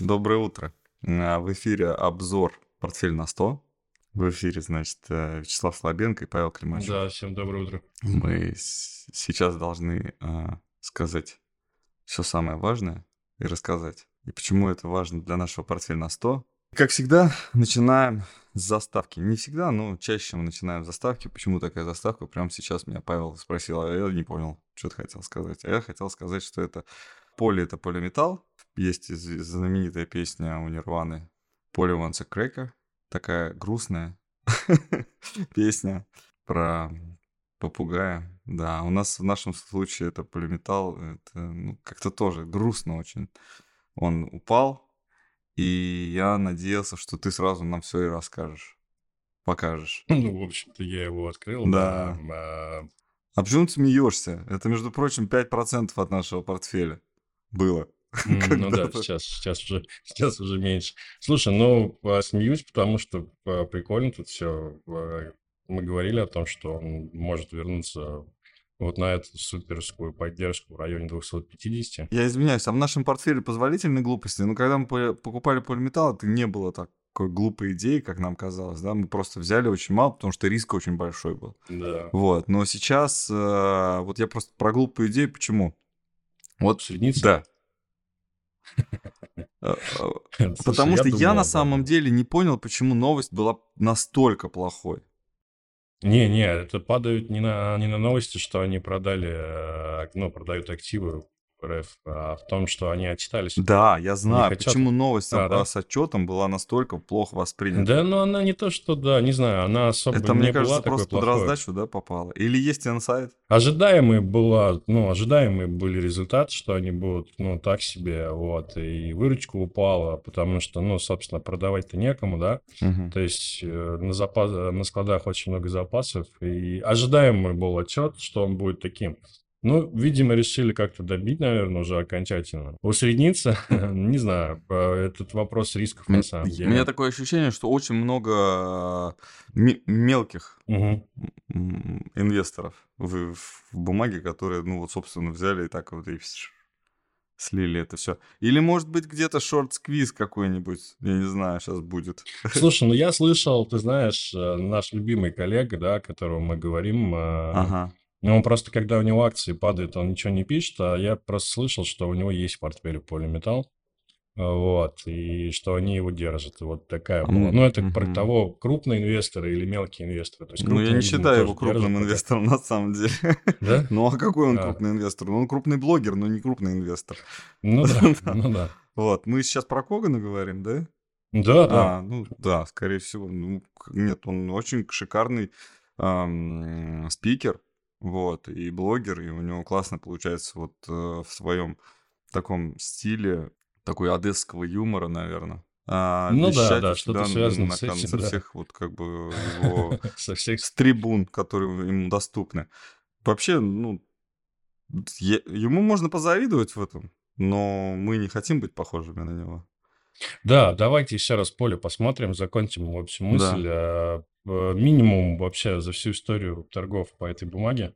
Доброе утро. А, В эфире обзор «Портфель на 100». В эфире, значит, э, Вячеслав Слабенко и Павел Климачев. Да, всем доброе утро. Мы сейчас должны а, сказать все самое важное и рассказать. И почему это важно для нашего «Портфель на 100». Как всегда, начинаем с заставки. Не всегда, но чаще мы начинаем с заставки. Почему такая заставка? Прямо сейчас меня Павел спросил, а я не понял, что ты хотел сказать. А я хотел сказать, что это поле — это полиметалл. Есть знаменитая песня у Нирваны «Поле wants a cracker». Такая грустная песня про попугая. Да, у нас в нашем случае это полиметалл. Это ну, как-то тоже грустно очень. Он упал, и я надеялся, что ты сразу нам все и расскажешь. Покажешь. Ну, в общем-то, я его открыл. Да. А, А почему ты смеешься? Это, между прочим, 5% от нашего портфеля было. Ну да, сейчас, сейчас уже, сейчас уже меньше. Слушай, ну, а, смеюсь, потому что а, прикольно тут все. Мы говорили о том, что он может вернуться вот на эту суперскую поддержку в районе 250. Я извиняюсь, а в нашем портфеле позволительной глупости? Ну, когда мы по- покупали полиметалл, это не было такой глупой идеи, как нам казалось, да? Мы просто взяли очень мало, потому что риск очень большой был. Да. Вот, но сейчас, вот я просто про глупую идею, почему? Вот, Усредниться? да. Э, э, Потому что я на самом деле не понял, почему новость была настолько плохой. Не-не, это падают не на, не на новости, что они продали, э, ну, продают активы РФ, а в том, что они отчитались. Да, я знаю, почему новость А, об- да? с отчетом была настолько плохо воспринята. Да, но она не то, что, да, не знаю, она особо Это, не мне была кажется, такой просто под плохой. раздачу, да, попало. Или есть инсайт? Ожидаемый была, ну, ожидаемые были результаты, что они будут, ну, так себе, вот, и выручка упала, потому что, ну, собственно, продавать-то некому, да, Мгм. то есть э, на, запас, на складах очень много запасов, и ожидаемый был отчет, что он будет таким. Ну, видимо, решили как-то добить, наверное, уже окончательно. Усредниться, не знаю, э, этот вопрос рисков на самом У деле. меня такое ощущение, что очень много э, ме- мелких инвесторов в, бумаге, которые, ну вот, собственно, взяли и так вот и слили это все. Или, может быть, где-то шорт-сквиз какой-нибудь, я не знаю, сейчас будет. Слушай, ну я слышал, ты знаешь, э, наш любимый коллега, да, о котором мы говорим, Ага. Ну, он просто, когда у него акции падают, он ничего не пишет, а я просто слышал, что у него есть в портфеле полиметалл, э, вот, и что они его держат. Вот такая была. М, Ну, это про мгм. того, крупные инвесторы или мелкие инвесторы. То есть Ну, я не считаю его крупным пока. инвестором, на самом деле. Да? Ну, а какой он А. крупный инвестор? Ну, он крупный блогер, но не крупный инвестор. Ну да, ну да. Вот, мы сейчас про Когана говорим, да? Да, да. А, ну да, скорее всего. Ну, нет, он очень шикарный ам, спикер, вот, и блогер, и у него классно получается вот э, в своем таком стиле, такой одесского юмора, наверное. Ну да, да, что-то связано с этим, со да. всех вот как бы его Со всех с трибун, которые ему доступны. Вообще, ну, е- ему можно позавидовать в этом, но мы не хотим быть похожими на него. Да, давайте еще раз поле посмотрим, закончим, в общем, Да. мысль. А, э, Минимум вообще за всю историю торгов по этой бумаге,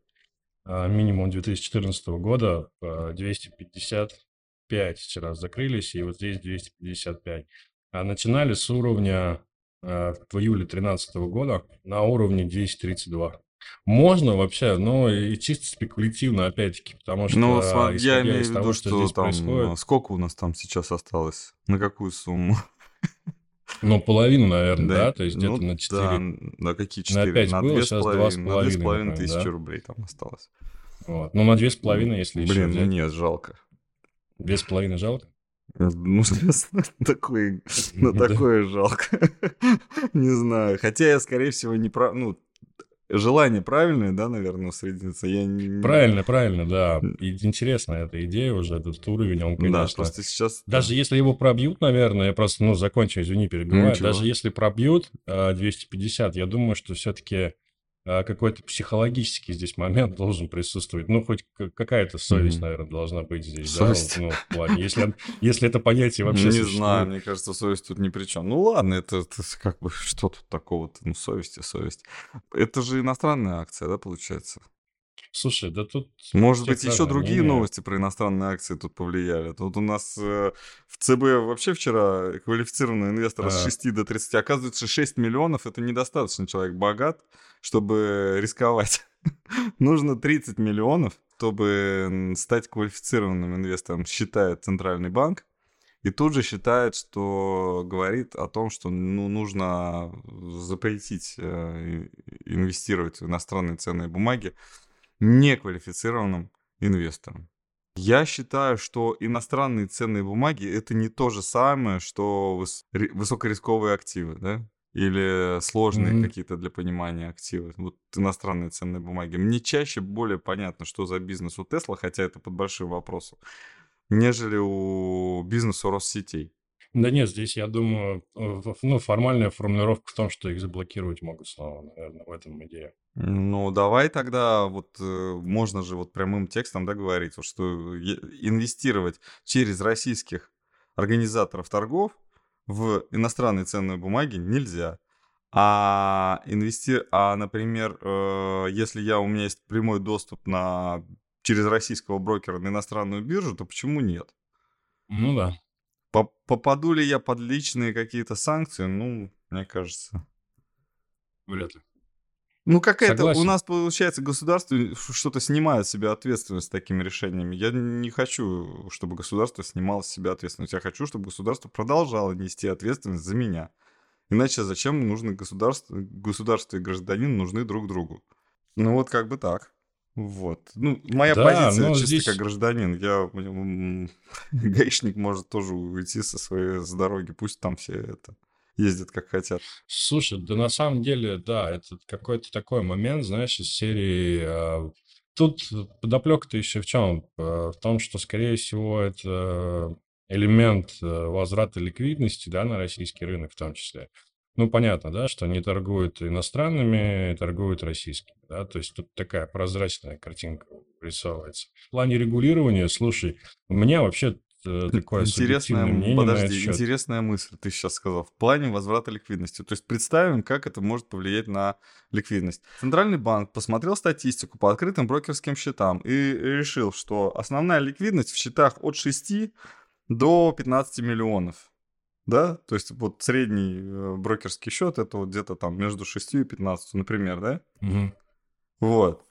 а, минимум 2014 года, а, 255 вчера закрылись, и вот здесь 255. А начинали с уровня в июле 2013 года на уровне 232. Можно вообще, но и чисто спекулятивно, опять-таки, потому что Ну, я имею в виду, что что там, происходит, а, сколько у нас там сейчас осталось? На какую сумму? ну, половину, наверное, да, то есть ну где-то на 4, Да, на какие На 4? пять на было, две с сейчас половиной- два с на две с половиной, половиной например, тысячи да? рублей там осталось. Вот. Ну, на две с половиной, если еще Блин, ну взять. нет, жалко. Две с половиной жалко? Ну, такое, ну, Да. такое жалко. Не знаю. Хотя я, скорее всего, не прав... Ну, желание правильное, да, наверное, усредниться. Я не... Правильно, правильно, да. И интересная эта идея уже, этот уровень, он, Да, конечно... просто сейчас... Даже если его пробьют, наверное, я просто, ну, закончу, извини, перебиваю. Ничего. Даже если пробьют а, 250, я думаю, что все-таки какой-то психологический здесь момент должен присутствовать. Ну, хоть какая-то совесть, Мгм. наверное, должна быть здесь. Совесть? Да? Ну, в плане, если, если это понятие вообще не существует. знаю, мне кажется, совесть тут ни при чем. Ну ладно, это, это как бы что тут такого-то? Ну, совесть и совесть. Это же иностранная акция, да, получается? Слушай, да тут... Может быть, еще другие мнение. новости про иностранные акции тут повлияли. Тут у нас э, в ЦБ вообще вчера квалифицированный инвестор а. с 6 до 30. Оказывается, 6 миллионов — это недостаточно человек богат, чтобы рисковать. Нужно 30 миллионов, чтобы стать квалифицированным инвестором, считает Центральный банк. И тут же считает, что говорит о том, что ну, нужно запретить э, инвестировать в иностранные ценные бумаги неквалифицированным инвесторам. Я считаю, что иностранные ценные бумаги это не то же самое, что выс- высокорисковые активы, да? Или сложные mm-hmm. какие-то для понимания активы. Вот иностранные ценные бумаги. Мне чаще более понятно, что за бизнес у Тесла, хотя это под большим вопросом нежели у бизнеса Россетей. Да нет, здесь, я думаю, ну, формальная формулировка в том, что их заблокировать могут снова, наверное, в этом идея. Ну, давай тогда, вот э, можно же вот прямым текстом, да, говорить, что инвестировать через российских организаторов торгов в иностранные ценные бумаги нельзя. А, инвести... а например, э, если я, у меня есть прямой доступ на через российского брокера на иностранную биржу, то почему нет? Ну да. Попаду ли я под личные какие-то санкции? Ну, мне кажется. Вряд ли. Ну, какая-то у нас, получается, государство что-то снимает с себя ответственность такими решениями. Я не хочу, чтобы государство снимало с себя ответственность. Я хочу, чтобы государство продолжало нести ответственность за меня. Иначе зачем нужны государство, государство и гражданин нужны друг другу? Ну, вот как бы так. Вот. Ну, моя да, позиция чисто здесь... как гражданин. Я гаишник может тоже уйти со своей с дороги. Пусть там все это ездят как хотят. Слушай, да на самом деле, да, это какой-то такой момент, знаешь, из серии... Э, тут подоплека-то еще в чем? Э, в том, что, скорее всего, это элемент э, возврата ликвидности, да, на российский рынок в том числе. Ну, понятно, да, что они торгуют иностранными, торгуют российскими, да, то есть тут такая прозрачная картинка рисовывается. В плане регулирования, слушай, у меня вообще такое интересное мнение Подожди, интересная мысль ты сейчас сказал. В плане возврата ликвидности. То есть представим, как это может повлиять на ликвидность. Центральный банк посмотрел статистику по открытым брокерским счетам и решил, что основная ликвидность в счетах от 6 до 15 миллионов да, то есть вот средний э, брокерский счет это вот где-то там между 6 и 15, например, да? Угу. Вот.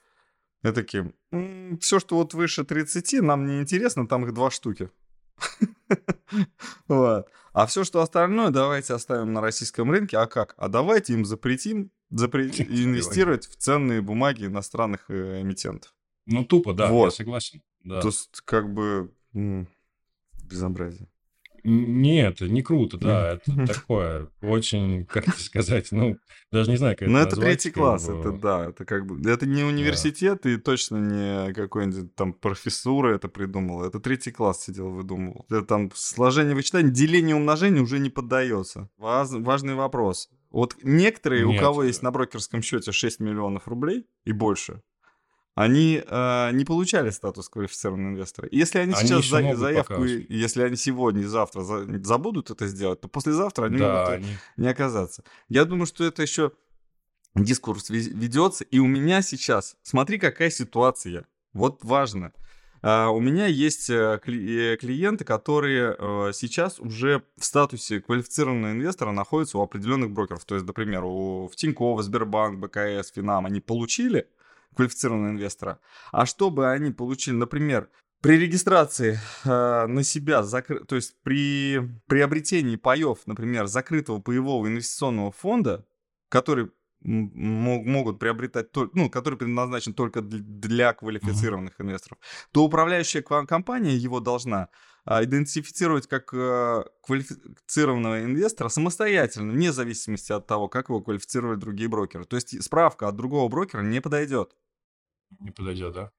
Я такие, все, что вот выше 30, нам не интересно, там их два штуки. Вот. А все, что остальное, давайте оставим на российском рынке. А как? А давайте им запретим запретить инвестировать в ценные бумаги иностранных э, эмитентов. Ну, тупо, да, вот. я согласен. Да. То есть, как бы, безобразие. Нет, не круто, да, это такое очень, как сказать, ну, даже не знаю, как Ну, это, третий класс, это да, это как бы, это не университет да. и точно не какой-нибудь там профессура это придумал, это третий класс сидел, выдумывал. Это там сложение вычитания, деление умножение уже не поддается. Важный вопрос. Вот некоторые, Нет. у кого есть на брокерском счете 6 миллионов рублей и больше, они э, не получали статус квалифицированного инвестора. Если они, они сейчас за, заявку, показывать. если они сегодня и завтра за, забудут это сделать, то послезавтра они да, могут они... не оказаться. Я думаю, что это еще дискурс ведется. И у меня сейчас, смотри, какая ситуация. Вот важно. Uh, у меня есть uh, клиенты, которые uh, сейчас уже в статусе квалифицированного инвестора находятся у определенных брокеров. То есть, например, у в Тинькофф, Сбербанк, БКС, Финам они получили квалифицированного инвестора, а чтобы они получили, например, при регистрации э, на себя, закры... то есть при приобретении паев, например, закрытого паевого инвестиционного фонда, который могут приобретать, ну, который предназначен только для квалифицированных mm-hmm. инвесторов, то управляющая компания его должна а, идентифицировать как э, квалифицированного инвестора самостоятельно, вне зависимости от того, как его квалифицировали другие брокеры. То есть справка от другого брокера не подойдет. Не подойдет, да?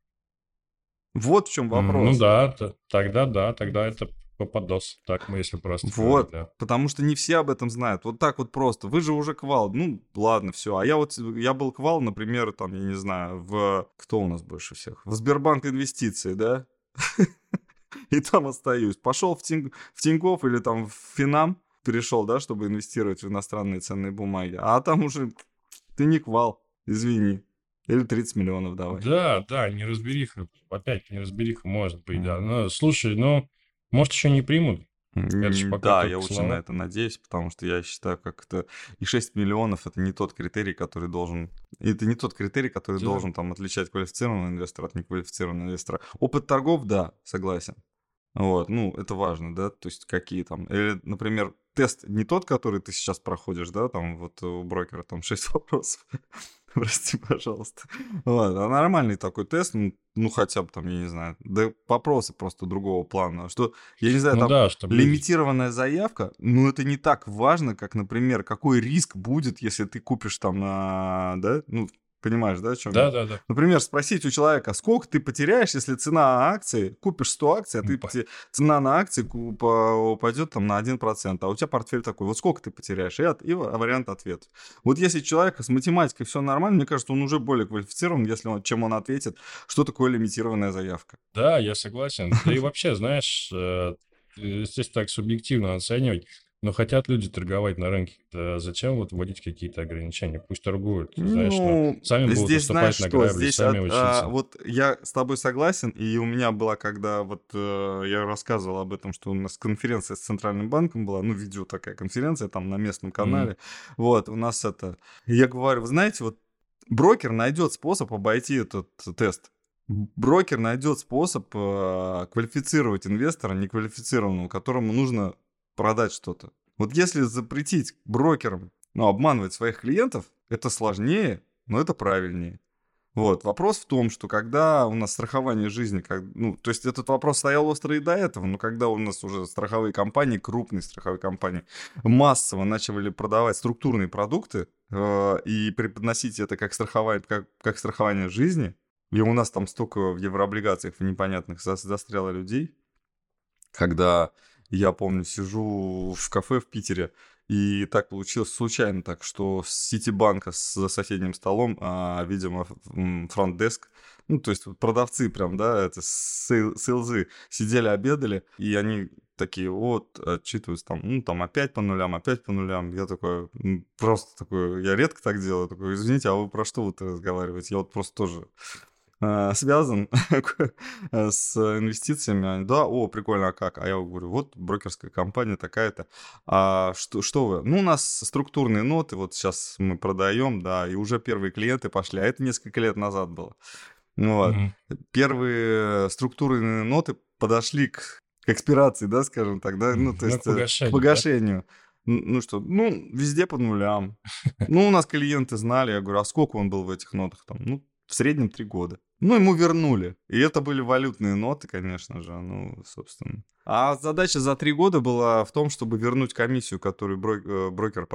Вот в чем вопрос. Ну да, тогда да, тогда это попадос. Так мы если просто. Вот, да. потому что не все об этом знают. Вот так вот просто. Вы же уже квал. Ну, ладно, все. А я вот, я был квал, например, там, я не знаю, в... Кто у нас больше всех? В Сбербанк инвестиции, да? И там остаюсь. Пошел в, Тинь... в Тинькофф или там в Финам, перешел, да, чтобы инвестировать в иностранные ценные бумаги. А там уже ты не квал, извини. Или 30 миллионов давай. Да, да, неразбериха. Опять неразбериха может быть, да. Но слушай, ну, может, еще не примут. Это Да, я очень на это надеюсь, потому что я считаю, как это и 6 миллионов это не тот критерий, который должен. Это не тот критерий, который Да. должен там отличать квалифицированного инвестора от неквалифицированного инвестора. Опыт торгов, да, согласен. Вот, ну, это важно, да, то есть какие там, или, например, тест не тот, который ты сейчас проходишь, да, там вот у брокера там 6 вопросов, прости, пожалуйста. Вот, а нормальный такой тест, ну, ну, хотя бы там, я не знаю, да вопросы просто другого плана, что, я не знаю, Ну там да, чтобы лимитированная заявка, ну, это не так важно, как, например, какой риск будет, если ты купишь там на, да, ну, понимаешь, да, о чем я? Да, да, да. Например, спросить у человека, сколько ты потеряешь, если цена акции, купишь 100 акций, а ты, Па- поте- цена на акции упадет там на 1%, а у тебя портфель такой, вот сколько ты потеряешь? И, от- и вариант ответа. Вот если человека с математикой все нормально, мне кажется, он уже более квалифицирован, если он, чем он ответит, что такое лимитированная заявка. Да, я согласен. Да и вообще, знаешь, э, естественно, так субъективно оценивать, но хотят люди торговать на рынке. Да зачем вот вводить какие-то ограничения? Пусть торгуют, знаешь, Ну, сами будут здесь знаешь на что, грабли, здесь сами от- учиться. а, вот я с тобой согласен, и у меня была, когда вот э, я рассказывал об этом, что у нас конференция с Центральным банком была, ну, видео такая конференция там на местном канале, вот, у нас это, я говорю, вы знаете, вот брокер найдет способ обойти этот тест. Брокер найдет способ э, квалифицировать инвестора неквалифицированного, которому нужно продать что-то. Вот если запретить брокерам ну, обманывать своих клиентов, это сложнее, но это правильнее. Вот. Вопрос в том, что когда у нас страхование жизни, как, ну, то есть этот вопрос стоял острый и до этого, но когда у нас уже страховые компании, крупные страховые компании, массово начали продавать структурные продукты э, и преподносить это как страхование, как, как страхование жизни, и у нас там столько в еврооблигациях в непонятных за- застряло людей, когда я помню, сижу в кафе в Питере, и так получилось случайно так, что с Ситибанка с- соседним столом, а, видимо, front desk, ну, то есть продавцы прям, да, это sale- sales ы, сидели, обедали, и они такие, вот, отчитываются там, ну, там опять по нулям, опять по нулям. Я такой, просто такой, я редко так делаю, такой, извините, а вы про что вот разговариваете? Я вот просто тоже связан э, с инвестициями. Они, да, о, прикольно, а как? А я говорю, вот брокерская компания такая-то. А что, что вы? Ну, у нас структурные ноты, вот сейчас мы продаем, да, и уже первые клиенты пошли, а это несколько лет назад было. Вот. Мгм. Первые структурные ноты подошли к, к экспирации, да, скажем так, да, ну, то Ну, есть к э, погашению, к да? погашению. Н- Ну что, ну, везде по нулям. Ну, у нас клиенты знали, я говорю, а сколько он был в этих нотах там? Ну, в среднем три года. Ну, ему вернули. И это были валютные ноты, конечно же, ну, собственно. А задача за три года была в том, чтобы вернуть комиссию, которую э, брокер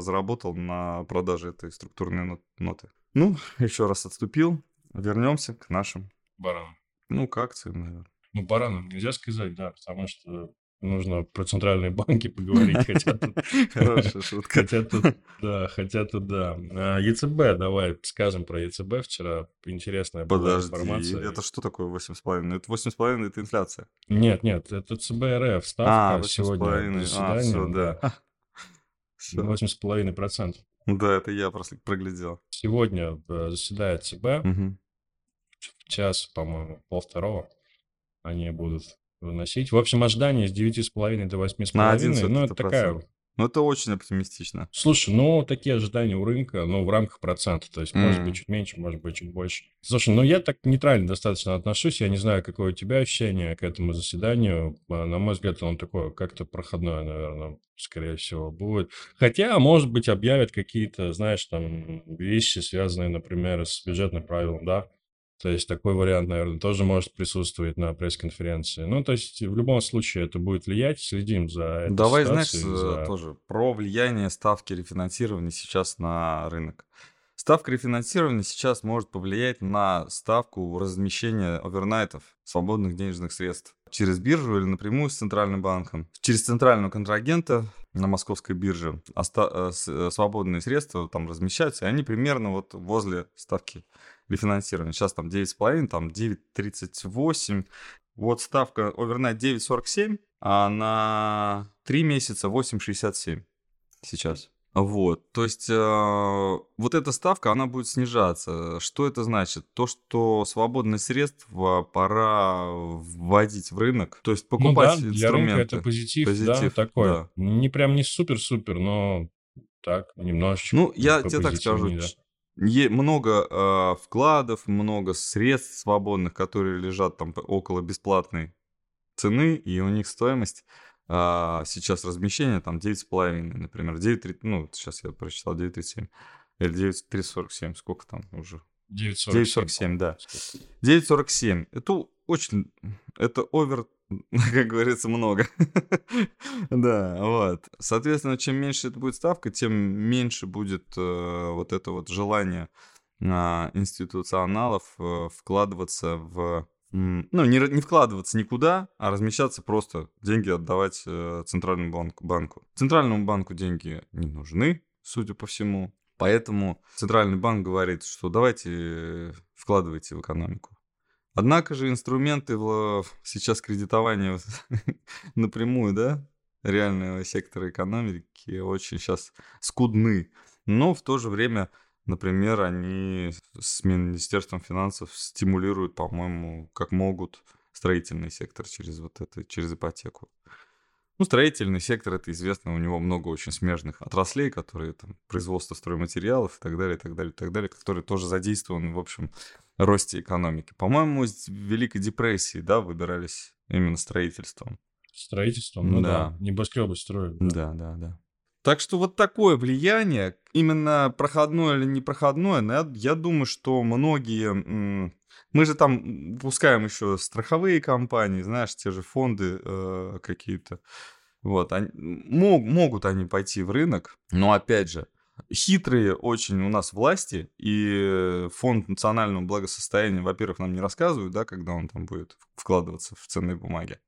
заработал на продаже этой структурной нот- ноты. Ну, еще раз отступил. Вернемся к нашим, Баран. ну, к акциям, наверное. Ну, баранам нельзя сказать, да, потому что нужно про центральные банки поговорить, хотя тут... Хорошая шутка. Хотя тут, да, хотя тут, да. А, ЕЦБ, давай скажем про ЕЦБ. Вчера интересная была Подожди, информация. это что такое 8,5? Это 8,5 это инфляция. Нет, нет, это ЦБ РФ. А, Ставка сегодня 8,5. А, заседание. все, да. Всё. 8,5%. Да, это я просто проглядел. Сегодня э, заседает ЦБ. Мгм. В час, по-моему, полвторого они будут выносить. В общем, ожидание с 9,5 до 8,5. На 11 Ну, это такая. Ну, это очень оптимистично. Слушай, ну, такие ожидания у рынка, ну, в рамках процента. То есть, может Мгм. быть, чуть меньше, может быть, чуть больше. Слушай, ну, я так нейтрально достаточно отношусь. Я не знаю, какое у тебя ощущение к этому заседанию. А, На мой взгляд, он такое как-то проходное, наверное, скорее всего, будет. Хотя, может быть, объявят какие-то, знаешь, там, вещи, связанные, например, с бюджетным правилом, да? То есть такой вариант, наверное, тоже может присутствовать на пресс-конференции. Ну, то есть в любом случае это будет влиять. Следим за этой Давай, знаешь, ситуацией, э, за- тоже про влияние ставки рефинансирования сейчас на рынок. Ставка рефинансирования сейчас может повлиять на ставку размещения овернайтов, свободных денежных средств через биржу или напрямую с центральным банком. Через центрального контрагента на московской бирже оста- э, э, свободные средства там размещаются, и они примерно вот возле ставки рефинансирования. Сейчас там 9,5, там 9,38. Вот ставка овернайт 9,47, а на 3 месяца 8,67 сейчас. Вот, то есть э, вот эта ставка, она будет снижаться. Что это значит? То, что свободные средства пора вводить в рынок, то есть покупать ну, да, для рынка это позитив, позитив да, такой. Да. Не прям не супер-супер, но так, немножечко. Ну, я тебе так скажу, да. Много э, вкладов, много средств свободных, которые лежат там около бесплатной цены, и у них стоимость а сейчас размещение там 9,5, например, 9,3, ну, сейчас я прочитал 9,37 или 9,347, сколько там уже? 9,47, да. 9,47. Это очень, это овер, как говорится, много. да, вот. Соответственно, чем меньше это будет ставка, тем меньше будет э, вот это вот желание э, институционалов э, вкладываться в ну, не, не вкладываться никуда, а размещаться просто, деньги отдавать э, центральному банку, банку. Центральному банку деньги не нужны, судя по всему. Поэтому центральный банк говорит, что давайте вкладывайте в экономику. Однако же инструменты в, сейчас кредитования напрямую, да, реального сектора экономики очень сейчас скудны. Но в то же время Например, они с Министерством финансов стимулируют, по-моему, как могут строительный сектор через вот это, через ипотеку. Ну, строительный сектор, это известно, у него много очень смежных отраслей, которые там производство стройматериалов и так далее, и так далее, и так далее, которые тоже задействованы в общем росте экономики. По-моему, из Великой депрессии, да, выбирались именно строительством. Строительством, ну да, да небоскребы строят. Да. да, да, да. Так что вот такое влияние, именно проходное или непроходное, я, я думаю, что многие... Мы же там пускаем еще страховые компании, знаешь, те же фонды э, какие-то. Вот, они, мог, могут они пойти в рынок, но опять же, хитрые очень у нас власти, и фонд национального благосостояния, во-первых, нам не рассказывают, да, когда он там будет вкладываться в ценные бумаги.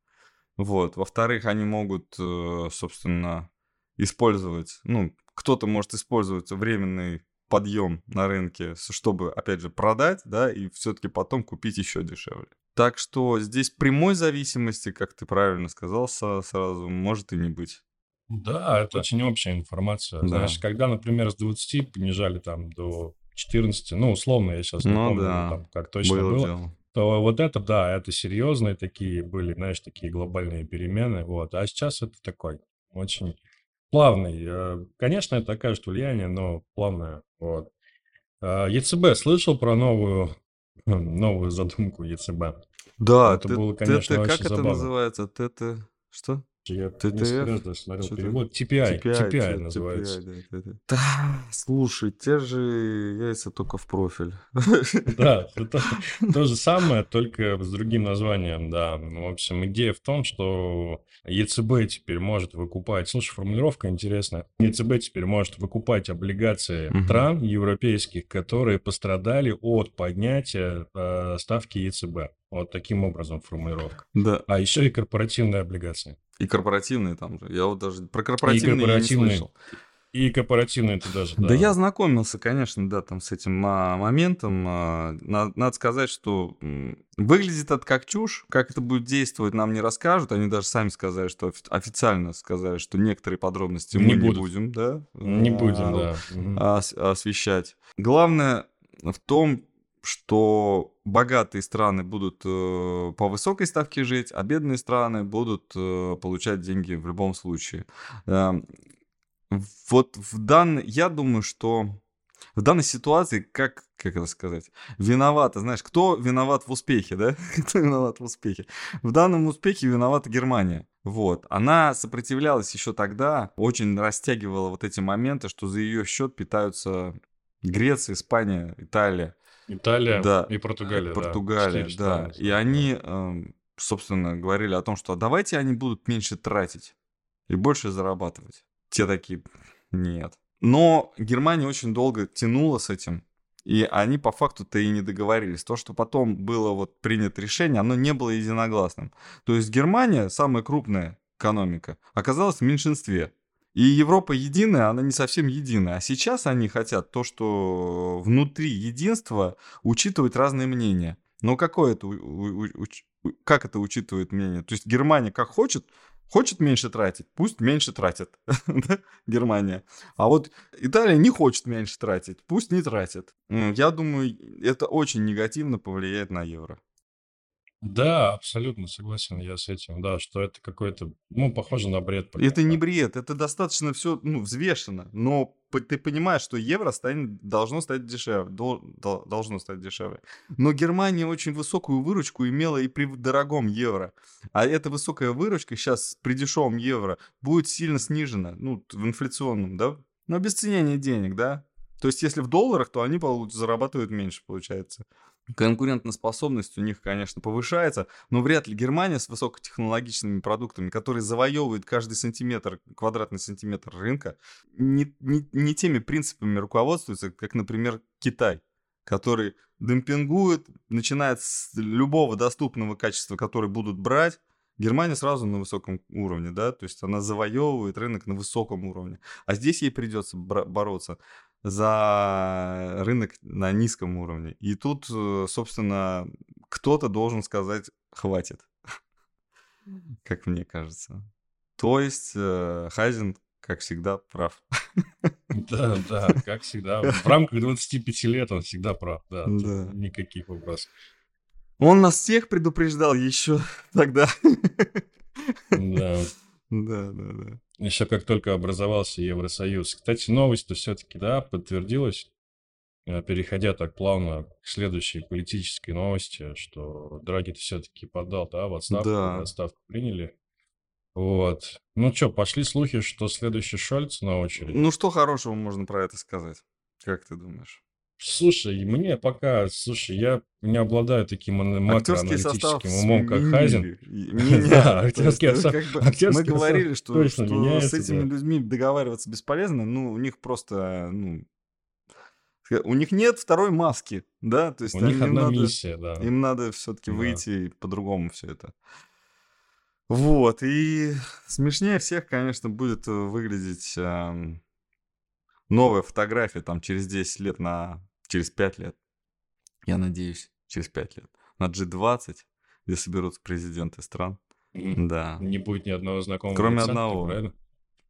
Вот. Во-вторых, они могут, э, собственно, использовать, ну, кто-то может использовать временный подъем на рынке, чтобы, опять же, продать, да, и все-таки потом купить еще дешевле. Так что здесь прямой зависимости, как ты правильно сказал сразу, может и не быть. Да, это очень общая информация. Да. Знаешь, когда, например, с 20 понижали там до 14, ну, условно, я сейчас не ну, помню, да. там, как точно было, было дело. то вот это, да, это серьезные такие были, знаешь, такие глобальные перемены, вот. А сейчас это такой очень плавный. Э, конечно, это окажет влияние, но плавное. Вот. А, ЕЦБ слышал про новую, новую задумку ЕЦБ? Да, это было, конечно, очень как это называется? ТТ... Что? Я раз даже смотрел перевод. TPI, TPI, TPI называется. TPI, да, да, да. слушай, те же яйца только в профиль. Да, это то же самое, только с другим названием, да. В общем, идея в том, что ЕЦБ теперь может выкупать... Слушай, формулировка интересная. ЕЦБ теперь может выкупать облигации стран европейских, которые пострадали от поднятия э, ставки ЕЦБ. Вот таким образом формулировка. Да. А еще и корпоративные облигации. И корпоративные там же. Я вот даже про корпоративные, и корпоративные я не слышал. И корпоративные ты даже, да. Да я знакомился, конечно, да, там с этим а, моментом. А, надо, надо сказать, что выглядит это как чушь. Как это будет действовать, нам не расскажут. Они даже сами сказали, что официально сказали, что некоторые подробности не мы будут. не будем, да? Не будем, а, да. освещать. Главное в том, что богатые страны будут э, по высокой ставке жить, а бедные страны будут э, получать деньги в любом случае. Э, вот в данной, я думаю, что в данной ситуации, как, как это сказать, виновата, знаешь, кто виноват в успехе, да? кто виноват в успехе? В данном успехе виновата Германия. Вот. Она сопротивлялась еще тогда, очень растягивала вот эти моменты, что за ее счет питаются Греция, Испания, Италия. Италия да. и Португалия. Португалия, да. да. И они, эм, собственно, говорили о том, что давайте они будут меньше тратить и больше зарабатывать. Те такие, нет. Но Германия очень долго тянула с этим, и они по факту-то и не договорились. То, что потом было вот принято решение, оно не было единогласным. То есть Германия, самая крупная экономика, оказалась в меньшинстве. И Европа единая, она не совсем единая. А сейчас они хотят то, что внутри единства учитывать разные мнения. Но какое это, как это учитывает мнение? То есть Германия как хочет, Хочет меньше тратить, пусть меньше тратит Германия. А вот Италия не хочет меньше тратить, пусть не тратит. Я думаю, это очень негативно повлияет на евро. Да, абсолютно согласен я с этим, да, что это какой-то, ну, похоже на бред. Это не бред, это достаточно все, ну, взвешено, но ты понимаешь, что евро станет, должно стать дешевле, дол, должно стать дешевле. Но Германия очень высокую выручку имела и при дорогом евро, а эта высокая выручка сейчас при дешевом евро будет сильно снижена, ну, в инфляционном, да, но обесценение денег, да, то есть если в долларах, то они зарабатывают меньше, получается. Конкурентоспособность у них, конечно, повышается, но вряд ли Германия с высокотехнологичными продуктами, которые завоевывают каждый сантиметр, квадратный сантиметр рынка, не, не, не теми принципами руководствуется, как, например, Китай, который демпингует, начинает с любого доступного качества, который будут брать, Германия сразу на высоком уровне, да, то есть она завоевывает рынок на высоком уровне. А здесь ей придется бороться за рынок на низком уровне. И тут, э, собственно, кто-то должен сказать «хватит», как мне кажется. То есть э, Хайзен, как всегда, прав. Да, да, как всегда. В рамках 25 лет он всегда прав, да. да. Никаких вопросов. Он нас всех предупреждал еще тогда. Да. Да, да, да. Еще как только образовался Евросоюз. Кстати, новость-то все-таки, да, подтвердилась, э, переходя так плавно к следующей политической новости, что Драги все-таки подал, да, в отставку, да. отставку приняли. Вот. Ну что, пошли слухи, что следующий Шольц на очередь. Ну что хорошего можно про это сказать? Как ты думаешь? Слушай, мне пока, слушай, я не обладаю таким макроаналитическим умом, как Хазин. Да, актерский состав. Мы говорили, что с этими людьми договариваться бесполезно, ну, у них просто, ну, у них нет второй маски, да, то есть у них одна миссия, да. Им надо все-таки выйти по-другому все это. Вот, и смешнее всех, конечно, будет выглядеть новая фотография там через 10 лет на... Через 5 лет. Я надеюсь, через 5 лет. На G20, где соберутся президенты стран. Mm. Да. Не будет ни одного знакомого. Кроме лица, одного. Правильно?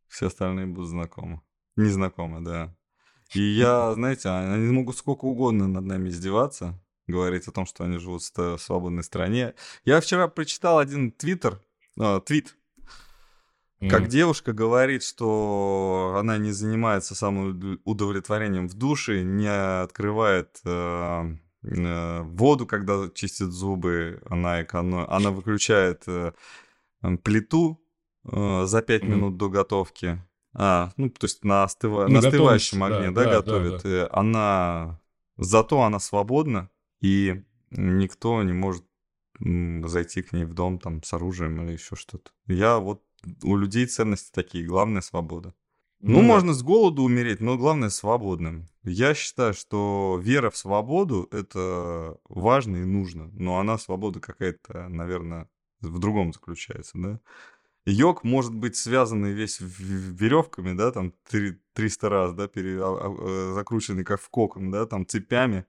Все остальные будут знакомы. Незнакомы, да. И я, знаете, а, они могут сколько угодно над нами издеваться, говорить о том, что они живут в свободной стране. Я вчера прочитал один твиттер, э, твит как девушка говорит, что она не занимается самоудовлетворением в душе, не открывает э, э, воду, когда чистит зубы, она, эконом... она выключает э, плиту э, за 5 mm. минут до готовки. А, ну, то есть на, остыва... на остывающем огне, да, да, да готовит. Да, да. Она... Зато она свободна, и никто не может зайти к ней в дом там с оружием или еще что-то. Я вот у людей ценности такие, главное свобода. Ну, ну да. можно с голоду умереть, но главное свободным. Я считаю, что вера в свободу это важно и нужно, но она свобода какая-то, наверное, в другом заключается, да. Йог может быть связанный весь веревками, да, там 300 раз, да, пере, а, а, э, закрученный как в кокон, да, там цепями,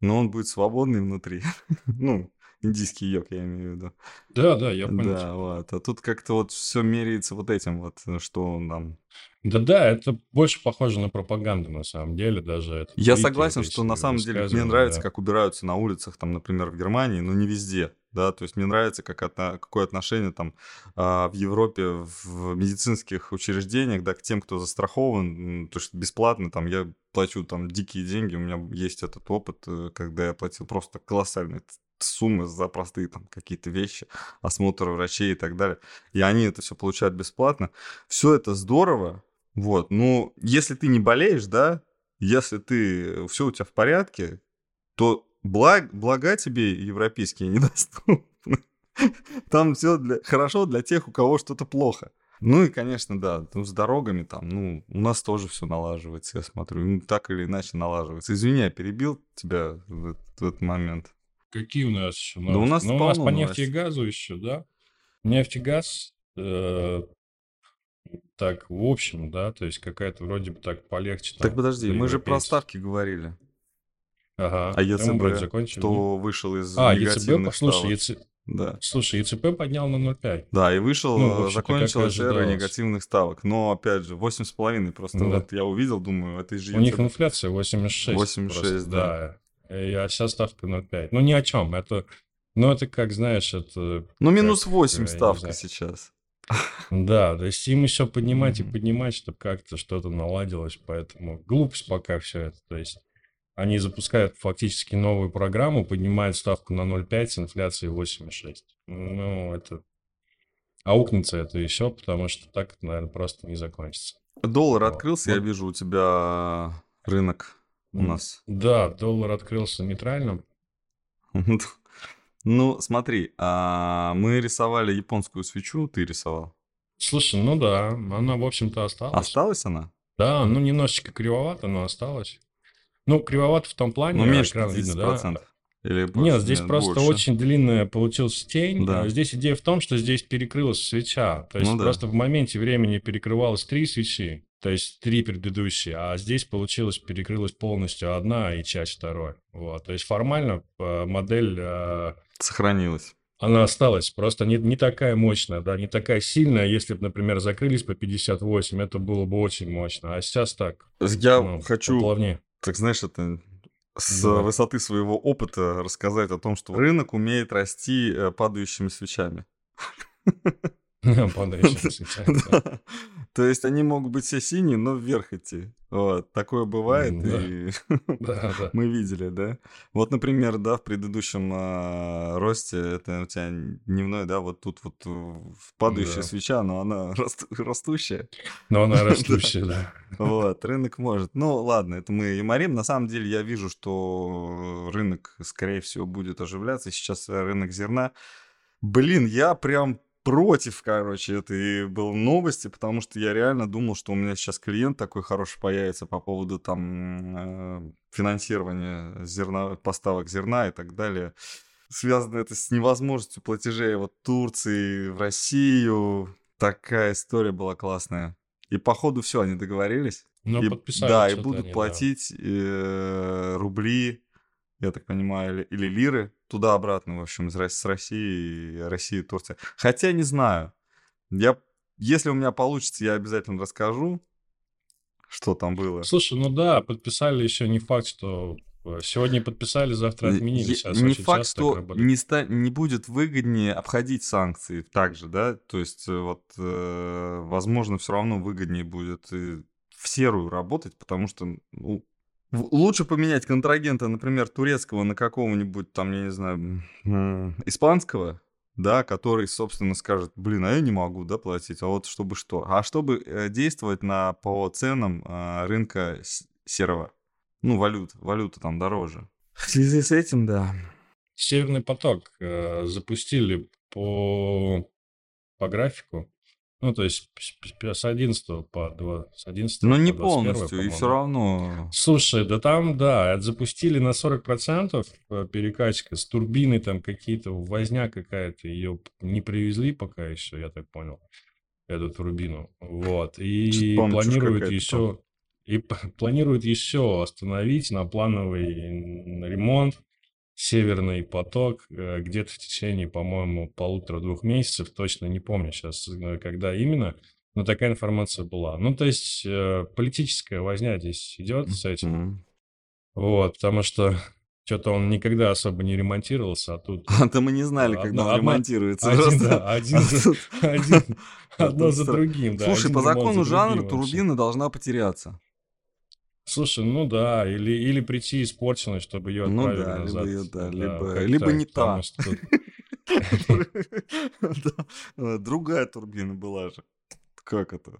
но он будет свободный внутри. ну, Индийский йог, я имею в виду. Да, да, я понял. Да, вот. А тут как-то вот все меряется вот этим вот, что нам... Да-да, это больше похоже на пропаганду на самом деле, даже это. Я согласен, что на самом деле мне нравится, да. как убираются на улицах, там, например, в Германии, но не везде, да, то есть мне нравится, как отно... какое отношение там а, в Европе в медицинских учреждениях, да, к тем, кто застрахован, то есть бесплатно, там, я плачу там дикие деньги, у меня есть этот опыт, э, когда я платил просто колоссальные суммы за простые там какие-то вещи, осмотр врачей и так далее. И они это все получают бесплатно. Все это здорово, вот. Но если ты не болеешь, да, если ты все у тебя в порядке, то благ, блага тебе европейские недоступны. Там все для, хорошо для тех, у кого что-то плохо. Ну и, конечно, да, ну, с дорогами там, ну, у нас тоже все налаживается, я смотрю, ну, так или иначе налаживается. Извини, я перебил тебя в, в этот момент. Какие у нас еще новости? Да у нас, ну, у нас по нефти и газу еще, да? Нефть и газ, э, так, в общем, да, то есть какая-то вроде бы так полегче. Там, так подожди, мы же про ставки говорили. Ага. А ЕЦБ, кто вышел из а, негативных ЕЦБ, послушай, ЕЦ... Да. Слушай, ЕЦП поднял на 0,5. Да, и вышел, Ну, закончилась эра негативных ставок. Но, опять же, 8,5 просто да. вот я увидел, думаю, это же У них инфляция 8,6. 8,6, просто, да. да. А сейчас ставка 0,5. Ну, ни о чем. Это, ну, это как, знаешь, это... Ну, минус как, 8 я не ставка знаю. сейчас. Да, то есть им еще поднимать и поднимать, чтобы как-то что-то наладилось. Поэтому глупость пока все это. То есть они запускают фактически новую программу, поднимают ставку на 0,5 с инфляцией 8,6. Ну, это... Аукнется это еще, потому что так это, наверное, просто не закончится. Доллар Вот. открылся, я Вот. вижу у тебя рынок у нас. Да, доллар открылся нейтральным. Ну, смотри, а, мы рисовали японскую свечу, ты рисовал. Слушай, ну да, она, в общем-то, осталась. Осталась она? Да, ну немножечко кривовато, но осталось. Ну, кривовато в том плане, Ну, меньше экран видно, да. 50%. Или больше? Нет, здесь Нет, просто больше. очень длинная получилась тень. Да. А Здесь идея в том, что здесь перекрылась свеча. То есть Ну да. просто в моменте времени перекрывалось три свечи, то есть три предыдущие, а здесь получилось перекрылась полностью одна и часть второй. Вот. То есть формально э, модель э, Сохранилась. она осталась, просто не, не такая мощная, да, не такая сильная. Если бы, например, закрылись по 58, это было бы очень мощно. А сейчас так, Я ну, хочу, поплавнее. так знаешь, это с Давай. высоты своего опыта рассказать о том, что рынок умеет расти э, падающими свечами. То есть они могут быть все синие, но вверх идти. Вот. Такое бывает, да. и мы видели, да. Вот, например, да, в предыдущем а, росте, это у тебя дневной, да, вот тут вот падающая Да. свеча, но она раст- растущая. Но она растущая, да. Вот, рынок может. Ну, ладно, это мы юморим. На самом деле я вижу, что рынок, скорее всего, будет оживляться. Сейчас рынок зерна. Блин, я прям против, короче, этой был новости, потому что я реально думал, что у меня сейчас клиент такой хороший появится по поводу там э, финансирования зерна, поставок зерна и так далее. Связано это с невозможностью платежей вот Турции в Россию. Такая история была классная. И походу все, они договорились. Но И- подписали да, и будут они, да. платить э, рубли, я так понимаю, или, или лиры туда-обратно, в общем, с России, России, Турция. Хотя не знаю. Я, если у меня получится, я обязательно расскажу, что там было. Слушай, ну да, подписали еще не факт, что э, сегодня подписали, завтра отменили. Сейчас не факт, что не, ста- не будет выгоднее обходить санкции также, да, то есть э, вот, э, возможно, все равно выгоднее будет и в серую работать, потому что ну, лучше поменять контрагента, например, турецкого на какого-нибудь там, я не знаю, испанского, да, который, собственно, скажет, блин, а я не могу, да, платить, а вот чтобы что? А чтобы э, действовать на, по ценам а, рынка серого, ну, валют, валюта там дороже. В связи с этим, да. Северный поток э, запустили по, по графику. Ну, то есть с- с с 11 по 2, с 11 Но по не 21, полностью, и по-моему. все равно. Слушай, да там, да, запустили на 40% э, перекачка, с турбины там какие-то, возня какая-то, ее не привезли пока еще, я так понял, эту турбину, вот, и планируют еще, и планируют еще остановить на плановый ремонт Северный поток э, где-то в течение, по-моему, полутора-двух месяцев, точно не помню сейчас, э, когда именно, но такая информация была. Ну, то есть э, политическая возня здесь идет с этим. Мгм. Вот, потому что что-то он никогда особо не ремонтировался, а тут А то мы не знали, Одна- когда он одна- ремонтируется. один, просто. да, один А за- тут- один- а одно за другим, да. Слушай, по закону за жанра турбина должна потеряться. Слушай, ну да, или, или прийти испорченной, чтобы ее Ну отправили да, либо назад. её, да, Да, либо- либо так, не та. Да, э, Другая турбина была же. Как это?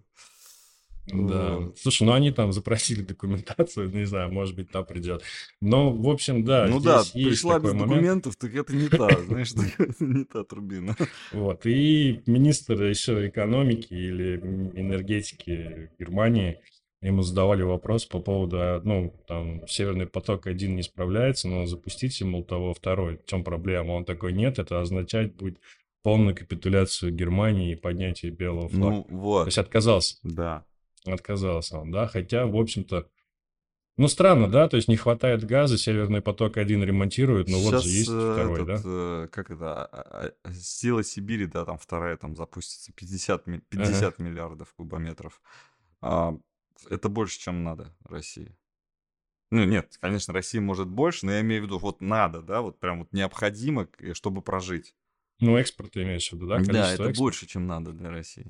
Да. Вот. Слушай, ну они там запросили документацию, не знаю, может быть, там придет. Но, в общем, да, Ну да, пришла без момент. документов, так это не та, знаешь, не та турбина. Вот. И министр еще экономики или энергетики Германии, ему задавали вопрос по поводу, а, ну, там, Северный поток-1 не справляется, но запустите, мол, того второй. В чем проблема? Он такой, нет, это означать будет полную капитуляцию Германии и поднятие белого флага. Ну То вот, есть отказался, да. отказался он, да, хотя, в общем-то, Ну, странно, да? То есть не хватает газа, Северный поток-1 ремонтируют, но вот же есть э, второй, да? этот, э, как это, а- а- Сила Сибири, да, там вторая там запустится, 50, ми- 50 миллиардов кубометров. А, это больше, чем надо России. Ну, нет, конечно, России может больше, но я имею в виду, вот надо, да, вот прям вот необходимо, к- чтобы прожить. Ну, экспорт ты имеешь в виду, да? Да, Количество это экспорта. больше, чем надо для России.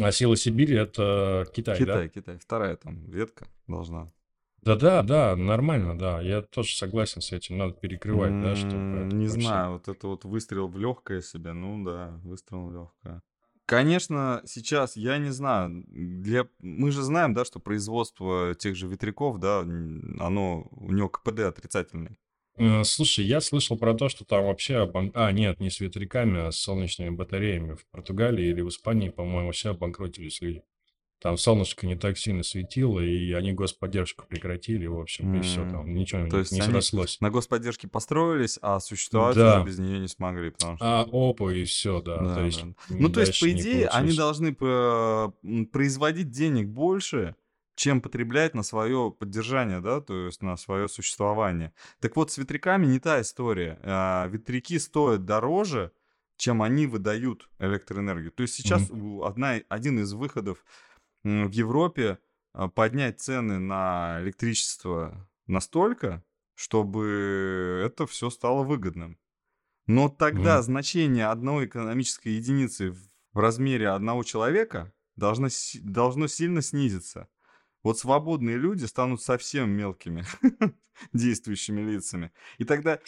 А сила Сибири — это Китай, да? Китай, Китай, вторая там ветка должна. Да-да, да, нормально, да. Я тоже согласен с этим. Надо перекрывать, да, чтобы Не вообще- знаю, вот это вот выстрел в легкое себе, ну да, выстрел в легкое. Конечно, сейчас, я не знаю, для... мы же знаем, да, что производство тех же ветряков, да, оно, у него КПД отрицательный. Э, Слушай, я слышал про то, что там вообще... обан- А, нет, не с ветряками, а с солнечными батареями. В Португалии или в Испании, по-моему, вообще обанкротились люди. Там солнышко не так сильно светило, и они господдержку прекратили, в общем, и все, там ничего то них есть не срослось. На господдержке построились, а существовать Да. без нее не смогли, потому что... А опа, и все, да. Да, То есть да. Ну, то есть, по не идее, они должны производить денег больше, чем потреблять на свое поддержание, да, то есть на свое существование. Так вот, с ветряками не та история. А, Ветряки стоят дороже, чем они выдают электроэнергию. То есть сейчас у- одна, один из выходов в Европе а, поднять цены на электричество настолько, чтобы это все стало выгодным. Но тогда Мгм. значение одной экономической единицы в размере одного человека должно, должно сильно снизиться. Вот свободные люди станут совсем мелкими действующими лицами. И тогда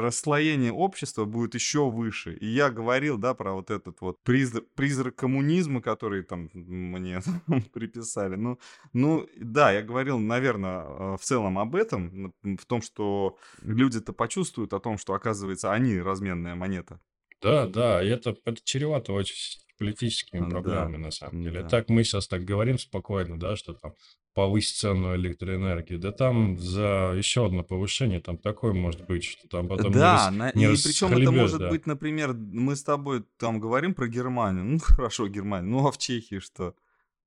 расслоение общества будет еще выше. И я говорил, да, про вот этот вот призрак, призрак коммунизма, который там мне приписали. Ну, ну, да, я говорил, наверное, в целом об этом, в том, что люди-то почувствуют о том, что, оказывается, они разменная монета. Да, да, это, это чревато очень политическими Да, проблемами, на самом деле. да. Так мы сейчас так говорим спокойно, да, что там повысить цену электроэнергии. Да там за еще одно повышение, там такое может быть, что там потом не да, рас- на- не и причем это может да. быть, например, мы с тобой там говорим про Германию. Ну, хорошо, Германия. Ну, а в Чехии что?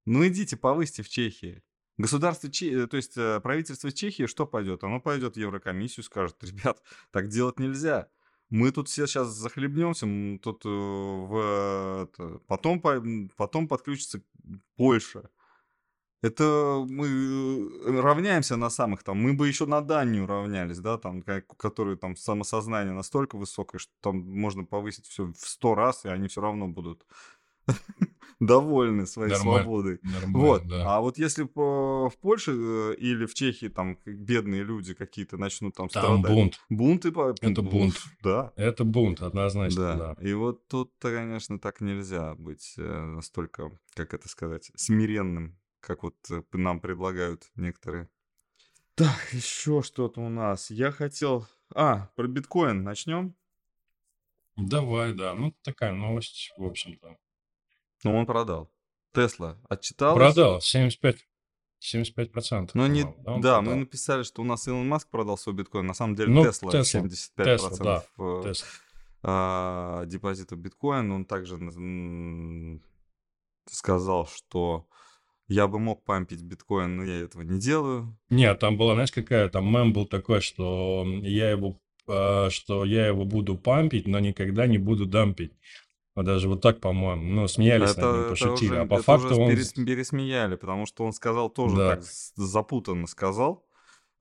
Ну, идите, повысьте в Чехии. Государство, э, то есть э, правительство Чехии что пойдет? Оно пойдет в Еврокомиссию, скажет, ребят, так делать нельзя. Мы тут все сейчас захлебнемся, тут э, в, это, потом, потом подключится Польша. Это мы равняемся на самых там, мы бы еще на Данию равнялись, да, там, которой там самосознание настолько высокое, что там можно повысить все в сто раз, и они все равно будут довольны своей Нормально. свободой. Нормально, Вот. да. А вот если по- в Польше э, или в Чехии там бедные люди какие-то начнут там, Там страдать. бунт. Бунты по... Это бунт. Да. Это бунт, однозначно, Да. да. И вот тут, конечно, так нельзя быть э, настолько, как это сказать, смиренным, как вот э, нам предлагают некоторые. Так, еще что-то у нас. Я хотел... А, про биткоин начнем. Давай, да. Ну, такая новость, в общем-то. Ну, он продал. Тесла отчиталась. Продал 75, 75 процентов. Но не... по-моему, он Да, мы написали, что у нас Илон Маск продал свой биткоин. На самом деле Ну, Тесла Тесла. 75% Тесла, да. э, Тесла. а, депозитов биткоин. Он также сказал, что я бы мог пампить биткоин, но я этого не делаю. Нет, там была, знаешь, какая там мем был такой, что я его, а, что я его буду пампить, но никогда не буду дампить. Вот даже вот так, по-моему. Ну, смеялись над ним, пошутили. уже, а по это факту уже он... перес- пересмеяли, потому что он сказал тоже Да. так запутанно сказал.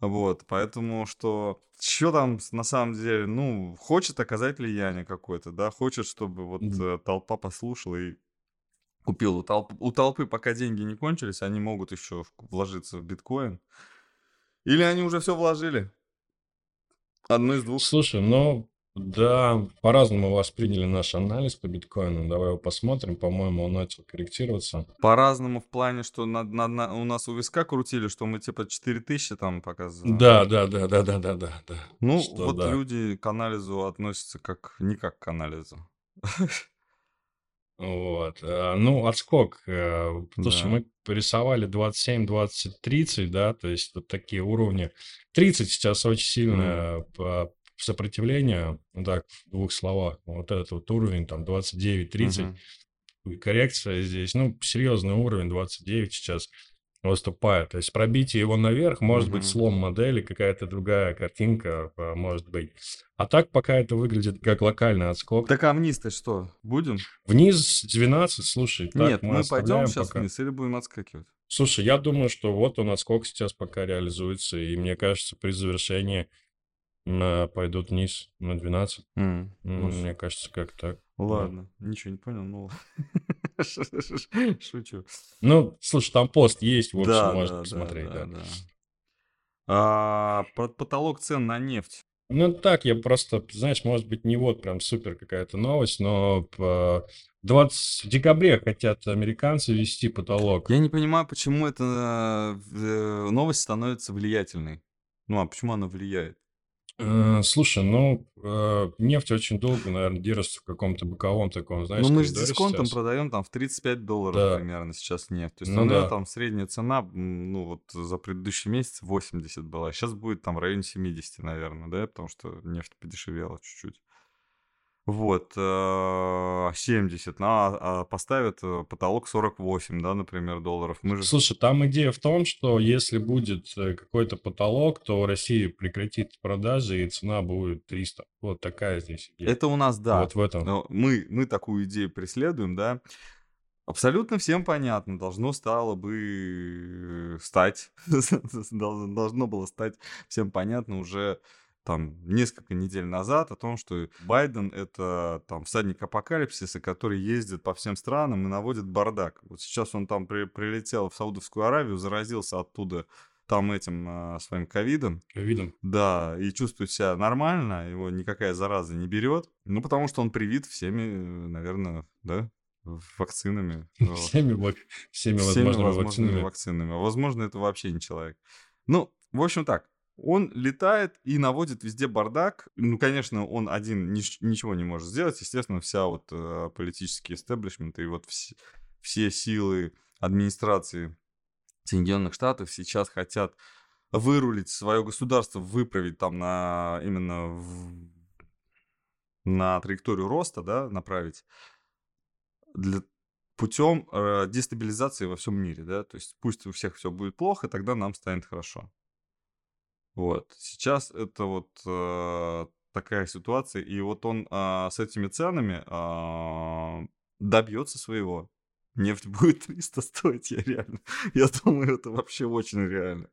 Вот, поэтому что... Что там на самом деле, ну, хочет оказать влияние какое-то, да, хочет, чтобы вот э, толпа послушала и купила. У, толп- у толпы пока деньги не кончились, они могут еще вложиться в биткоин. Или они уже все вложили. Одно из двух. Слушай, ну, да, по-разному восприняли наш анализ по биткоину. Давай его посмотрим. По-моему, он начал корректироваться. По-разному в плане, что на- на- на- у нас у виска крутили, что мы типа 4000 там показывали. Да, да, да, да, да, да, да, да. Ну, Что вот да. люди к анализу относятся как не как к анализу. Вот. а, Ну, отскок. э, Слушай, Да. мы порисовали 27, 20, 30, да, то есть вот такие уровни. 30 сейчас очень сильное по сопротивление, ну так, в двух словах. Вот этот вот уровень, там, 29, 30, Мгм. и коррекция здесь, ну, серьезный уровень, 29 сейчас. выступает. То есть пробитие его наверх, может быть Мгм. слом модели, какая-то другая картинка, а, может быть. А так пока это выглядит как локальный отскок. Так а вниз-то что, будем? Вниз 12, слушай, так Нет, мы пойдем оставляем сейчас пока. вниз или будем отскакивать? Слушай, я думаю, что вот он отскок сейчас пока реализуется, и мне кажется, при завершении пойдут вниз на 12. М, М, ну, Мне кажется, как так. Ладно, ничего не понял, ну шучу. Ну, слушай, там пост есть, в общем, Да, можно да, посмотреть, да. да. А, про потолок цен на нефть. Ну, так, я просто, знаешь, может быть, не вот прям супер какая-то новость, но по 20... в декабре хотят американцы ввести потолок. Я не понимаю, почему эта э, новость становится влиятельной. Ну, а почему она влияет? Э, Слушай, ну, э, нефть очень долго, наверное, держится в каком-то боковом таком, знаешь, Ну, мы же с дисконтом сейчас. продаем там в 35 долларов Да. примерно сейчас нефть. То есть Ну меня да. там средняя цена, ну, вот за предыдущий месяц 80 была. Сейчас будет там в районе 70, наверное, да, потому что нефть подешевела чуть-чуть. Вот, э, 70, ну, а, а поставят э, потолок 48, да, например, долларов. Мы же... Слушай, там идея в том, что если будет э, какой-то потолок, то Россия прекратит продажи, и цена будет 300. Вот такая здесь идея. Это у нас, да. Вот в этом. Но мы, мы такую идею преследуем, да. Абсолютно всем понятно, должно стало бы стать, дол- должно было стать всем понятно уже там несколько недель назад о том, что Байден это там всадник апокалипсиса, который ездит по всем странам и наводит бардак. Вот сейчас он там при- прилетел в Саудовскую Аравию, заразился оттуда там этим а, своим ковидом, Видом. да, и чувствует себя нормально, его никакая зараза не берет. Ну, потому что он привит всеми, наверное, да, вакцинами. Всеми, вак- всеми Всеми возможными возможными вакцинами. вакцинами. А возможно, это вообще не человек. Ну, в общем так. Он летает и наводит везде бардак. Ну, конечно, он один нич- ничего не может сделать. Естественно, вся вот э, политический истеблишмент и вот вс- все силы администрации Соединенных Штатов сейчас хотят вырулить свое государство, выправить там на именно в- на траекторию роста, да, направить для путем э, дестабилизации во всем мире, да, то есть пусть у всех все будет плохо, тогда нам станет хорошо. Вот сейчас это вот э, такая ситуация, и вот он а, с этими ценами а, добьется своего. Нефть будет 300 стоить, я реально. Я думаю, это вообще очень реально.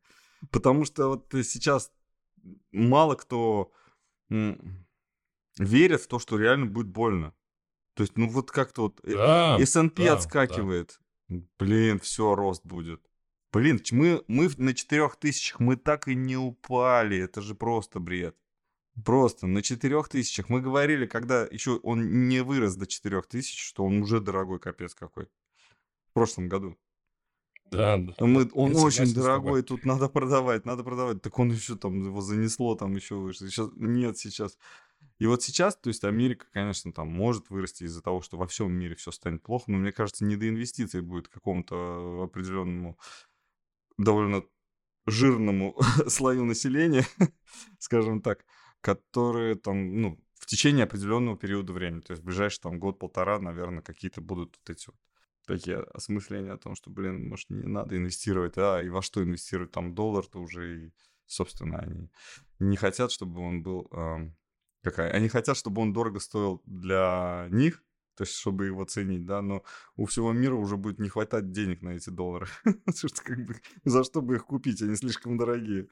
Потому что вот сейчас мало кто верит в то, что реально будет больно. То есть, ну вот как-то вот э, Да, S&P да, да. отскакивает. Блин, все, рост будет. Блин, мы, мы на 4000 мы так и не упали. Это же просто бред. Просто на 4000 мы говорили, когда еще он не вырос до 4000, что он уже дорогой капец какой. В прошлом году. Да, да. Мы, он очень дорогой, тут надо продавать, надо продавать. Так он еще там, его занесло там еще выше. Сейчас, нет, сейчас. И вот сейчас, то есть Америка, конечно, там может вырасти из-за того, что во всем мире все станет плохо, но мне кажется, не до инвестиций будет какому-то определенному довольно жирному слою населения, скажем так, которые там, ну, в течение определенного периода времени, то есть в ближайший там год-полтора, наверное, какие-то будут вот эти вот такие осмысления о том, что, блин, может, не надо инвестировать, а и во что инвестировать, там доллар-то уже, и, собственно, они не хотят, чтобы он был, ам, какая, они хотят, чтобы он дорого стоил для них, то есть, чтобы его ценить, да, но у всего мира уже будет не хватать денег на эти доллары, как бы, за что бы их купить, они слишком дорогие.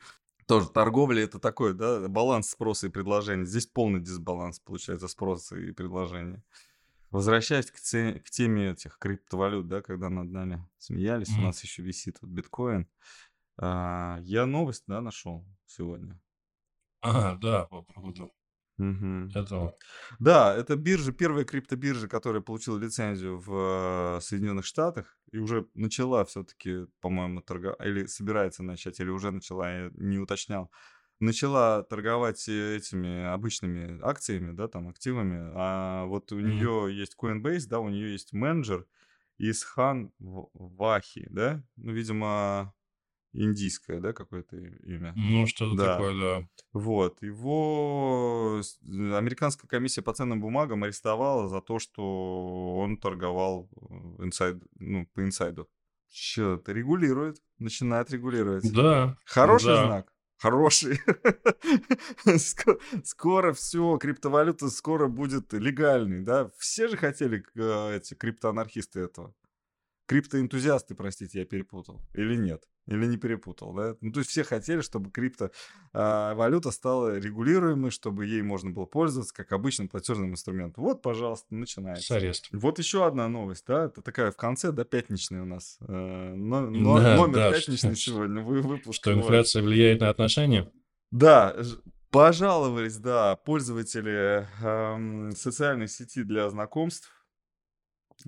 Тоже торговля это такой, да, баланс спроса и предложения. Здесь полный дисбаланс получается спроса и предложения. Возвращаясь к, те- к теме этих криптовалют, да, когда над нами смеялись, у Мгм. нас еще висит вот биткоин. А, я новость, да, нашел сегодня. Ага, да, по поводу Мгм. этого. Да, это биржа, первая криптобиржа, которая получила лицензию в э, Соединенных Штатах и уже начала все-таки, по-моему, торговать, или собирается начать, или уже начала, я не уточнял, начала торговать этими обычными акциями, да, там, активами, а вот у Мгм. нее есть Coinbase, да, у нее есть менеджер Исхан В- Вахи, да, ну, видимо, индийское, да, какое-то имя. Ну, что-то Да. такое, да. Вот, его э, американская комиссия по ценным бумагам арестовала за то, что он торговал э, инсайд, ну, по инсайду. что-то регулирует, начинает регулировать. Да. Хороший да. знак. Хороший. Ск- Скоро все, криптовалюта скоро будет легальной, да? Все же хотели э, эти криптоанархисты этого. Криптоэнтузиасты, простите, я перепутал. Или нет? Или не перепутал, да? Ну, то есть все хотели, чтобы криптовалюта стала регулируемой, чтобы ей можно было пользоваться как обычным платежным инструментом. Вот, пожалуйста, С начинается. арест. Вот еще одна новость, да, это такая в конце, да, пятничная у нас. э, но- но- Да, номер да, пятничный что- сегодня, вы выпуск. Что инфляция влияет на отношения? Да, пожаловались, да, пользователи эм, социальной сети для знакомств.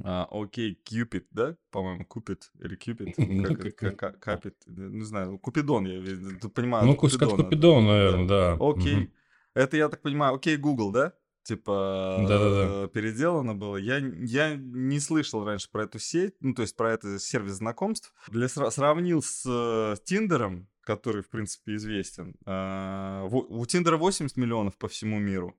А, Окей, Cupid, да, по-моему, Купит или Cupid, Ну, Капит, э, не знаю, Купидон, я понимаю, Ну, как да. Купидон, наверное, да. Окей. Это, я так понимаю, окей, Google, да? Типа Да-да-да. э, переделано было. Я, я не слышал раньше про эту сеть, ну, то есть про этот сервис знакомств. Для сра- сравнил с э, Тиндером, который, в принципе, известен. Во- у Тиндера 80 миллионов по всему миру.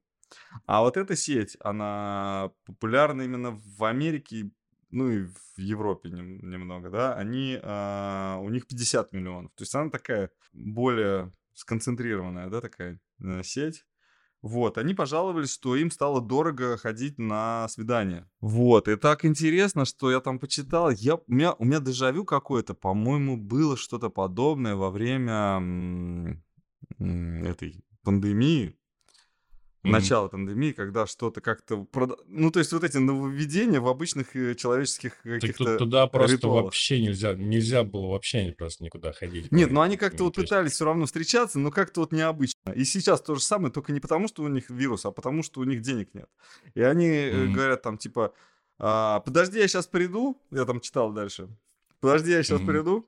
А вот эта сеть, она популярна именно в Америке, ну и в Европе нем- немного, да. Они, а, у них 50 миллионов. То есть она такая более сконцентрированная, да, такая э, сеть. Вот, они пожаловались, что им стало дорого ходить на свидание. Вот, и так интересно, что я там почитал. Я, у, меня, у меня дежавю какое-то, по-моему, было что-то подобное во время этой пандемии. Мгм. Начало пандемии, когда что-то как-то... прода- Ну, то есть вот эти нововведения в обычных э, человеческих Так каких-то... тут туда просто ритуалах. вообще нельзя, нельзя было вообще просто никуда ходить. Нет, ну они как-то вот пытались все равно встречаться, но как-то вот необычно. И сейчас то же самое, только не потому, что у них вирус, а потому, что у них денег нет. И они Мгм. говорят там типа, «А, подожди, я сейчас приду, я там читал дальше, подожди, я сейчас Мгм. приду,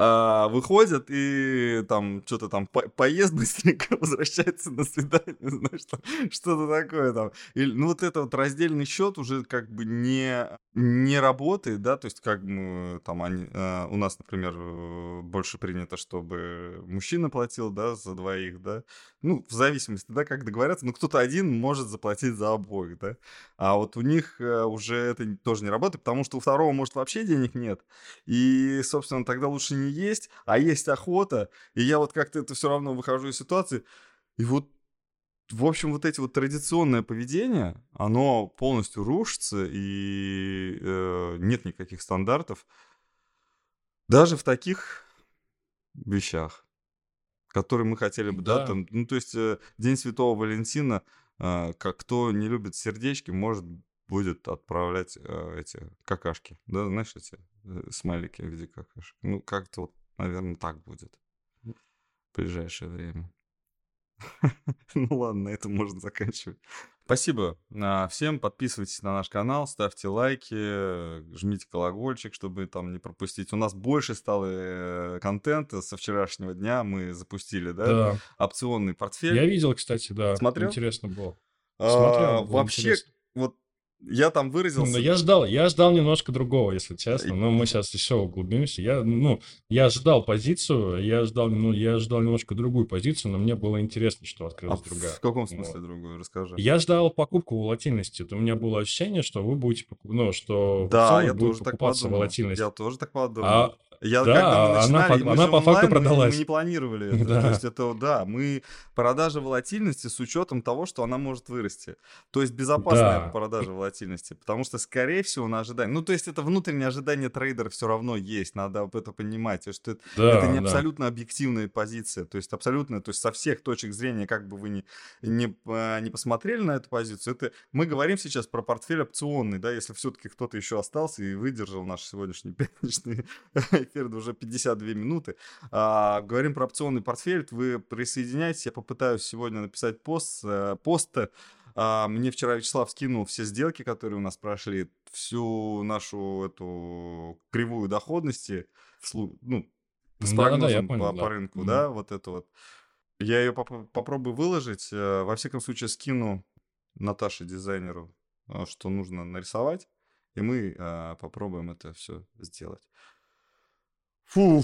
А, выходят и там что-то там по- поест быстренько, возвращается на свидание, знаешь, там, что-то такое там. Или, ну вот это вот раздельный счет уже как бы не, не работает, да, то есть как бы там они, э, у нас, например, э, больше принято, чтобы мужчина платил, да, за двоих, да, ну, в зависимости, да, как договорятся, но кто-то один может заплатить за обоих, да, а вот у них э, уже это тоже не работает, потому что у второго, может, вообще денег нет, и, собственно, тогда лучше не есть, а есть охота, и я вот как-то это все равно выхожу из ситуации, и вот в общем, вот эти вот традиционное поведение, оно полностью рушится, и э, нет никаких стандартов. Даже в таких вещах, которые мы хотели бы, да, Да. там, ну, то есть э, День Святого Валентина, э, как кто не любит сердечки, может будет отправлять э, эти какашки, да, знаешь, эти смайлики в виде какашек. Ну, как-то вот, наверное, так будет в ближайшее время. Ну ладно, на этом можно заканчивать. Спасибо а, всем. Подписывайтесь на наш канал, ставьте лайки, э, жмите колокольчик, чтобы там не пропустить. У нас больше стало э, контента со вчерашнего дня. Мы запустили, да, Да. опционный портфель. Я видел, кстати, да. Смотрел? Интересно было. А, Смотрел. было вообще, интересно. вот я там Ну, выразился. я ждал, я ждал немножко другого, если честно. Но мы сейчас еще углубимся. Я, ну, я ждал позицию, я ждал, ну, я ждал немножко другую позицию, но мне было интересно, что А открылась в другая. в каком Вот. смысле другую? Расскажи. Я ждал покупку волатильности. Вот У меня было ощущение, что вы будете, ну, что Да, я тоже так покупаться подумал. волатильность. Я тоже так подумал. А Я, да, когда мы она начинали, по- мы она же по факту продалась. Мы, не планировали это. Да. То есть это, да, мы продажа волатильности с учетом того, что она может вырасти. То есть безопасная Да. продажа волатильности. Потому что, скорее всего, на ожидание. Ну, то есть это внутреннее ожидание трейдера все равно есть. Надо это понимать. То есть это, да, это не да. абсолютно объективная позиция. То есть абсолютно, то есть со всех точек зрения, как бы вы ни, не, а, не посмотрели на эту позицию, это мы говорим сейчас про портфель опционный, да, если все-таки кто-то еще остался и выдержал наш сегодняшний пятничный эфир уже 52 минуты. А, говорим про опционный портфель, вы присоединяйтесь, я попытаюсь сегодня написать пост, э, пост а, мне вчера Вячеслав скинул все сделки, которые у нас прошли, всю нашу эту кривую доходности, ну, с Да-да-да, я прогнозом понял, по, да. по рынку, Мгм. да, вот это вот. Я ее попробую выложить. э, Во всяком случае, скину Наташе, дизайнеру, э, что нужно нарисовать, и мы э, попробуем это все сделать. Фу.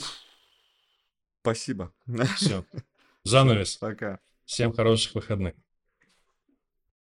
Спасибо. Все. Занавес. Пока. Всем хороших выходных.